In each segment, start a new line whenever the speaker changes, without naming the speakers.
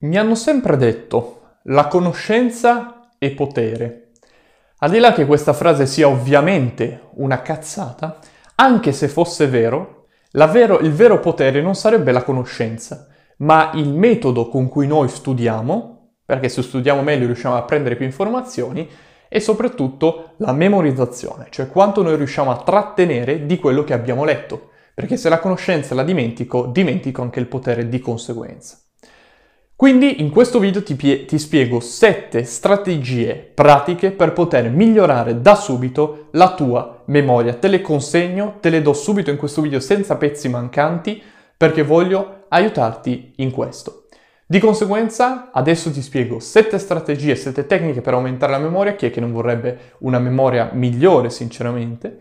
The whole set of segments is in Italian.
Mi hanno sempre detto la conoscenza è potere. Al di là che questa frase sia ovviamente una cazzata, anche se fosse vero, vero, il vero potere non sarebbe la conoscenza, ma il metodo con cui noi studiamo, perché se studiamo meglio riusciamo a prendere più informazioni, e soprattutto la memorizzazione, cioè quanto noi riusciamo a trattenere di quello che abbiamo letto, perché se la conoscenza la dimentico, dimentico anche il potere di conseguenza. Quindi in questo video ti, pie- ti spiego 7 strategie pratiche per poter migliorare da subito la tua memoria. Te le consegno, te le do subito in questo video senza pezzi mancanti perché voglio aiutarti in questo. Di conseguenza, adesso ti spiego 7 strategie, 7 tecniche per aumentare la memoria. Chi è che non vorrebbe una memoria migliore, sinceramente?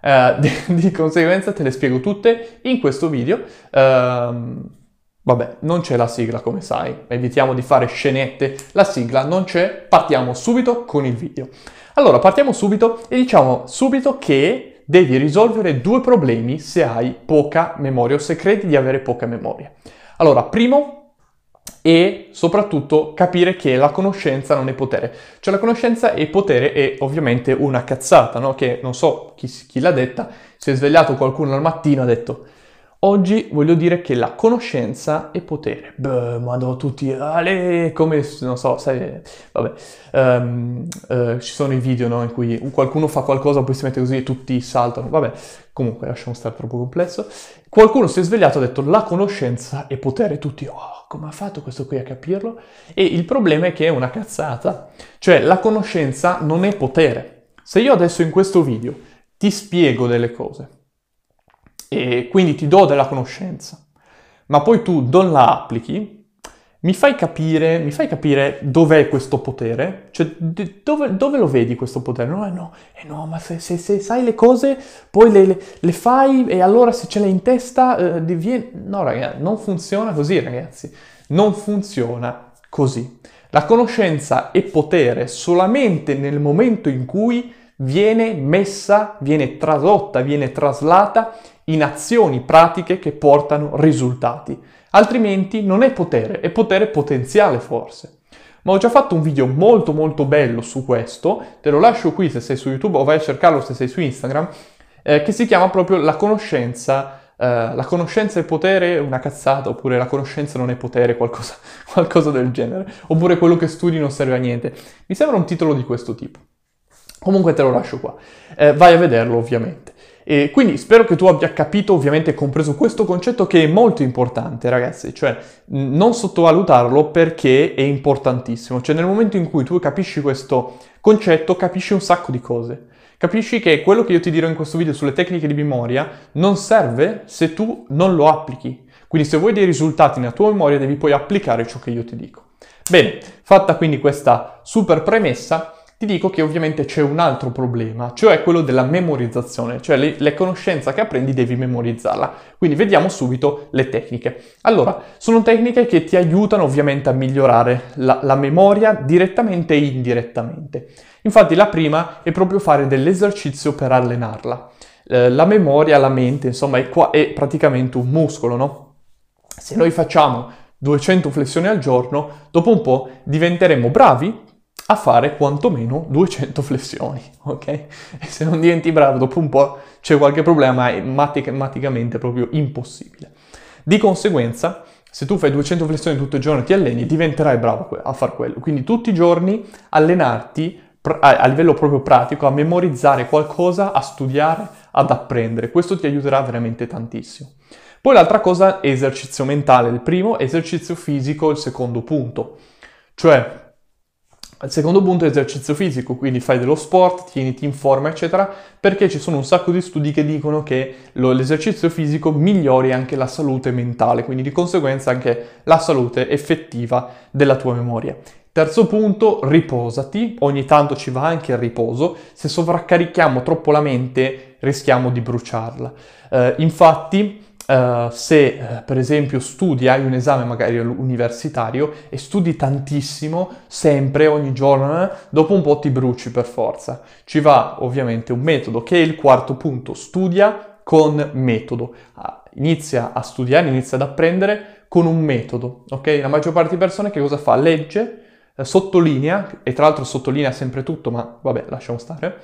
Uh, di, di, conseguenza te le spiego tutte in questo video. Uh, Vabbè, non c'è la sigla come sai, evitiamo di fare scenette, la sigla non c'è, partiamo subito con il video. Allora, partiamo subito e diciamo subito che devi risolvere due problemi se hai poca memoria o se credi di avere poca memoria. Allora, primo e soprattutto capire che la conoscenza non è potere. Cioè la conoscenza è potere è ovviamente una cazzata, no? Che non so chi, chi l'ha detta, si è svegliato qualcuno al mattino e ha detto Oggi voglio dire che la conoscenza è potere. Beh, ma no, tutti, ale, come, non so, sai, vabbè, um, uh, ci sono i video, no, in cui qualcuno fa qualcosa, poi si mette così e tutti saltano, vabbè, comunque lasciamo stare troppo complesso. Qualcuno si è svegliato e ha detto la conoscenza è potere, tutti, oh, come ha fatto questo qui a capirlo? E il problema è che è una cazzata, cioè la conoscenza non è potere. Se io adesso in questo video ti spiego delle cose, e quindi ti do della conoscenza, ma poi tu non la applichi, mi fai capire, mi fai capire dov'è questo potere? Cioè, dove, dove, lo vedi questo potere? No, eh no, eh no ma se, se, se, sai le cose, poi le, le, le, fai e allora se ce l'hai in testa eh, diviene... No, ragazzi, non funziona così, ragazzi. Non funziona così. La conoscenza è potere solamente nel momento in cui viene messa, viene tradotta, viene traslata in azioni pratiche che portano risultati. Altrimenti non è potere, è potere potenziale forse. Ma ho già fatto un video molto molto bello su questo, te lo lascio qui se sei su YouTube o vai a cercarlo se sei su Instagram, eh, che si chiama proprio la conoscenza Uh, la conoscenza è potere, una cazzata, oppure la conoscenza non è potere, qualcosa, qualcosa, del genere, oppure quello che studi non serve a niente. Mi sembra un titolo di questo tipo. Comunque te lo lascio qua. Uh, vai a vederlo ovviamente. E quindi spero che tu abbia capito, ovviamente compreso questo concetto che è molto importante, ragazzi, cioè non sottovalutarlo perché è importantissimo. Cioè nel momento in cui tu capisci questo concetto, capisci un sacco di cose. Capisci che quello che io ti dirò in questo video sulle tecniche di memoria non serve se tu non lo applichi. Quindi se vuoi dei risultati nella tua memoria devi poi applicare ciò che io ti dico. Bene, fatta quindi questa super premessa, ti dico che ovviamente c'è un altro problema, cioè quello della memorizzazione, cioè le, le conoscenze che apprendi devi memorizzarla. Quindi vediamo subito le tecniche. Allora, sono tecniche che ti aiutano ovviamente a migliorare la, la memoria direttamente e indirettamente. Infatti la prima è proprio fare dell'esercizio per allenarla. Eh, la memoria, la mente, insomma, è, qua, è praticamente un muscolo, no? Se noi facciamo 200 flessioni al giorno, dopo un po' diventeremo bravi a fare quantomeno 200 flessioni, ok? E se non diventi bravo dopo un po' c'è qualche problema, è matematicamente proprio impossibile. Di conseguenza, se tu fai 200 flessioni tutto il giorno e ti alleni, diventerai bravo a fare quello. Quindi tutti i giorni allenarti a livello proprio pratico, a memorizzare qualcosa, a studiare, ad apprendere. Questo ti aiuterà veramente tantissimo. Poi l'altra cosa è esercizio mentale, il primo, esercizio fisico, il secondo punto. Cioè, il secondo punto è esercizio fisico, quindi fai dello sport, tieniti in forma, eccetera, perché ci sono un sacco di studi che dicono che lo, l'esercizio fisico migliori anche la salute mentale, quindi di conseguenza anche la salute effettiva della tua memoria. Terzo punto, riposati, ogni tanto ci va anche il riposo, se sovraccarichiamo troppo la mente rischiamo di bruciarla. Uh, infatti, Uh, se uh, per esempio studi, hai un esame magari universitario e studi tantissimo, sempre, ogni giorno, eh, dopo un po' ti bruci per forza. Ci va ovviamente un metodo che è il quarto punto, studia con metodo. Inizia a studiare, inizia ad apprendere con un metodo, ok? La maggior parte di persone che cosa fa? Legge, eh, sottolinea, e tra l'altro sottolinea sempre tutto, ma vabbè, lasciamo stare,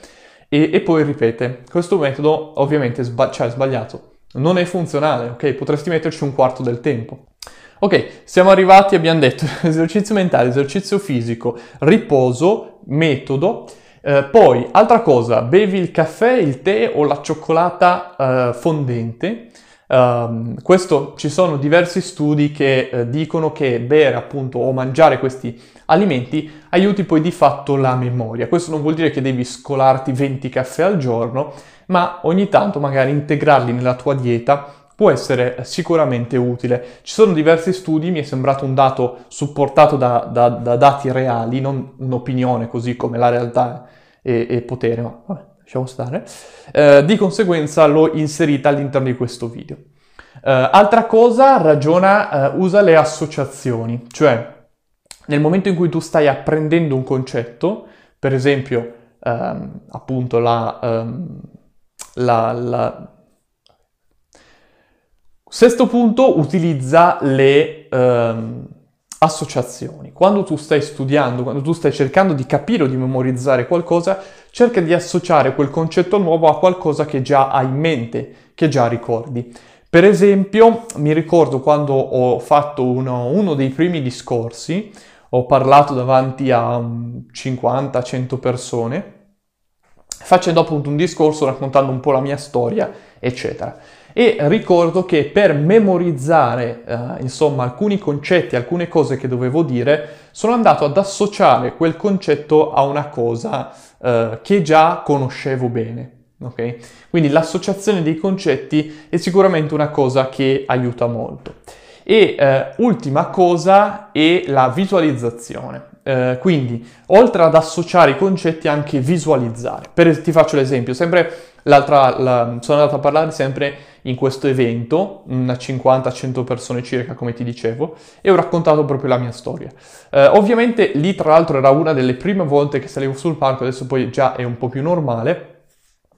e, e poi ripete. Questo metodo ovviamente sba- cioè, è sbagliato, non è funzionale, ok? Potresti metterci un quarto del tempo. Ok, siamo arrivati, abbiamo detto esercizio mentale, esercizio fisico, riposo, metodo. Eh, poi, altra cosa, bevi il caffè, il tè o la cioccolata eh, fondente. Um, questo ci sono diversi studi che eh, dicono che bere appunto o mangiare questi alimenti aiuti poi di fatto la memoria. Questo non vuol dire che devi scolarti 20 caffè al giorno, ma ogni tanto magari integrarli nella tua dieta può essere sicuramente utile. Ci sono diversi studi, mi è sembrato un dato supportato da, da, da dati reali, non un'opinione così come la realtà e, e potere, ma vabbè, lasciamo stare. Eh, di conseguenza l'ho inserita all'interno di questo video. Eh, altra cosa, ragiona, eh, usa le associazioni, cioè nel momento in cui tu stai apprendendo un concetto, per esempio ehm, appunto la, ehm, la, la Sesto punto, utilizza le ehm, associazioni. Quando tu stai studiando, quando tu stai cercando di capire o di memorizzare qualcosa, cerca di associare quel concetto nuovo a qualcosa che già hai in mente, che già ricordi. Per esempio, mi ricordo quando ho fatto uno, uno dei primi discorsi, ho parlato davanti a 50-100 persone, facendo appunto un discorso raccontando un po' la mia storia, eccetera e ricordo che per memorizzare eh, insomma alcuni concetti, alcune cose che dovevo dire, sono andato ad associare quel concetto a una cosa eh, che già conoscevo bene. Okay? Quindi l'associazione dei concetti è sicuramente una cosa che aiuta molto. E eh, ultima cosa è la visualizzazione. Eh, quindi, oltre ad associare i concetti, anche visualizzare. Per, ti faccio l'esempio, sempre l'altra, la, sono andato a parlare sempre in questo evento, una 50-100 persone circa, come ti dicevo, e ho raccontato proprio la mia storia. Eh, ovviamente lì, tra l'altro, era una delle prime volte che salivo sul palco, adesso poi già è un po' più normale,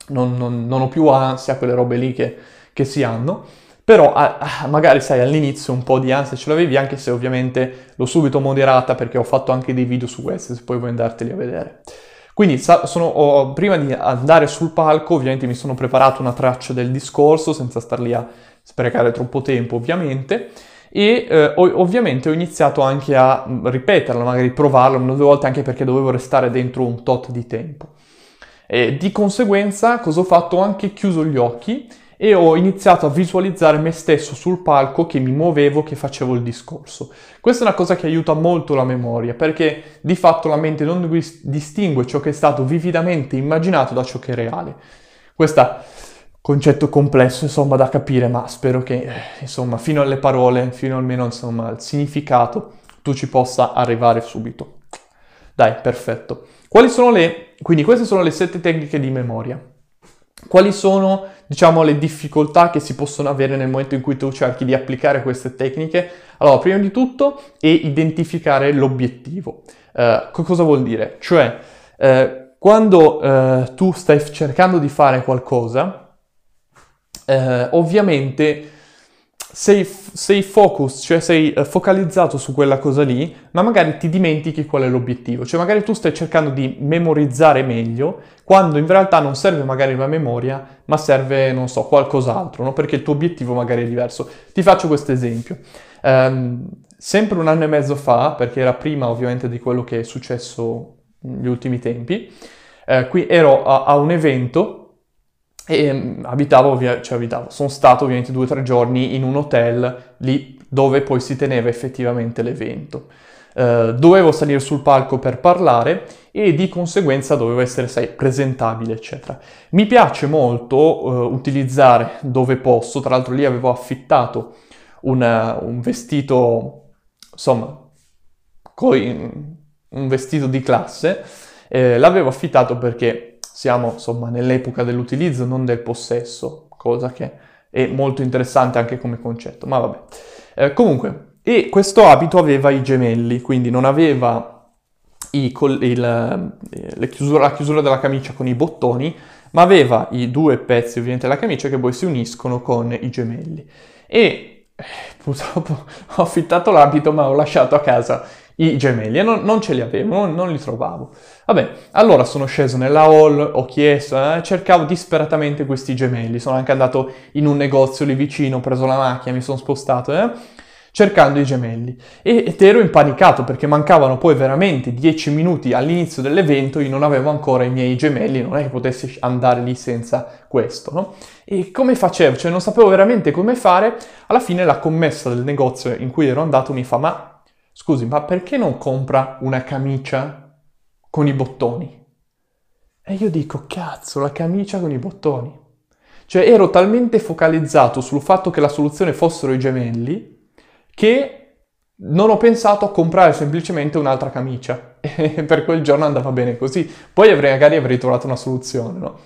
non, non, non ho più ansia, quelle robe lì che, che si hanno. Però ah, magari sai all'inizio un po' di ansia ce l'avevi anche se ovviamente l'ho subito moderata perché ho fatto anche dei video su questo se poi vuoi andarteli a vedere. Quindi sono, ho, prima di andare sul palco ovviamente mi sono preparato una traccia del discorso senza star lì a sprecare troppo tempo ovviamente e eh, ovviamente ho iniziato anche a mm, ripeterla, magari provarla una o due volte anche perché dovevo restare dentro un tot di tempo. E di conseguenza cosa ho fatto? Ho anche chiuso gli occhi e ho iniziato a visualizzare me stesso sul palco che mi muovevo, che facevo il discorso. Questa è una cosa che aiuta molto la memoria, perché di fatto la mente non distingue ciò che è stato vividamente immaginato da ciò che è reale. Questo è un concetto complesso, insomma, da capire, ma spero che, eh, insomma, fino alle parole, fino almeno, insomma, al significato, tu ci possa arrivare subito. Dai, perfetto. Quali sono le... Quindi queste sono le sette tecniche di memoria. Quali sono, diciamo, le difficoltà che si possono avere nel momento in cui tu cerchi di applicare queste tecniche? Allora, prima di tutto è identificare l'obiettivo. Uh, cosa vuol dire? Cioè, uh, quando uh, tu stai cercando di fare qualcosa, ovviamente sei, sei, focus, cioè sei eh, focalizzato su quella cosa lì, ma magari ti dimentichi qual è l'obiettivo. Cioè magari tu stai cercando di memorizzare meglio, quando in realtà non serve magari la memoria, ma serve, non so, qualcos'altro, no? Perché il tuo obiettivo magari è diverso. Ti faccio questo esempio. Um, sempre un anno e mezzo fa, perché era prima ovviamente di quello che è successo negli ultimi tempi, eh, qui ero a, a un evento e mm, abitavo, cioè abitavo, sono stato ovviamente due o tre giorni in un hotel lì dove poi si teneva effettivamente l'evento. Uh, dovevo salire sul palco per parlare e di conseguenza dovevo essere, sai, presentabile, eccetera. Mi piace molto uh, utilizzare dove posso, tra l'altro lì avevo affittato una, un vestito, insomma, coi, un vestito di classe, eh, l'avevo affittato perché siamo insomma nell'epoca dell'utilizzo, non del possesso, cosa che è molto interessante anche come concetto, ma vabbè. Eh, comunque, e questo abito aveva i gemelli, quindi non aveva i, il, eh, chiusura, la chiusura della camicia con i bottoni, ma aveva i due pezzi ovviamente della camicia che poi si uniscono con i gemelli. E eh, purtroppo ho affittato l'abito ma ho lasciato a casa i gemelli e non, non ce li avevo, non, non, li trovavo. Vabbè, allora sono sceso nella hall, ho chiesto, eh, cercavo disperatamente questi gemelli, sono anche andato in un negozio lì vicino, ho preso la macchina, mi sono spostato, eh, cercando i gemelli. E, ed ero impanicato perché mancavano poi veramente 10 minuti all'inizio dell'evento, io non avevo ancora i miei gemelli, non è che potessi andare lì senza questo, no? E come facevo? Cioè non sapevo veramente come fare, alla fine la commessa del negozio in cui ero andato mi fa, ma scusi, ma perché non compra una camicia con i bottoni? E io dico, cazzo, la camicia con i bottoni. Cioè ero talmente focalizzato sul fatto che la soluzione fossero i gemelli che non ho pensato a comprare semplicemente un'altra camicia. E per quel giorno andava bene così. Poi avrei, magari avrei trovato una soluzione, no?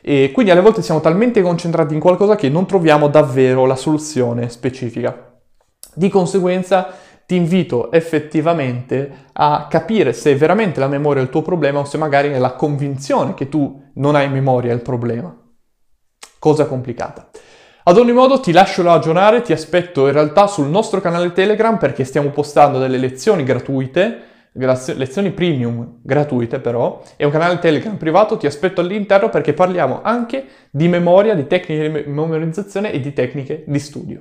E quindi alle volte siamo talmente concentrati in qualcosa che non troviamo davvero la soluzione specifica. Di conseguenza ti invito effettivamente a capire se veramente la memoria è il tuo problema o se magari è la convinzione che tu non hai memoria il problema. Cosa complicata. Ad ogni modo ti lascio ragionare, ti aspetto in realtà sul nostro canale Telegram perché stiamo postando delle lezioni gratuite, lezioni premium gratuite però, è un canale Telegram privato, ti aspetto all'interno perché parliamo anche di memoria, di tecniche di memorizzazione e di tecniche di studio.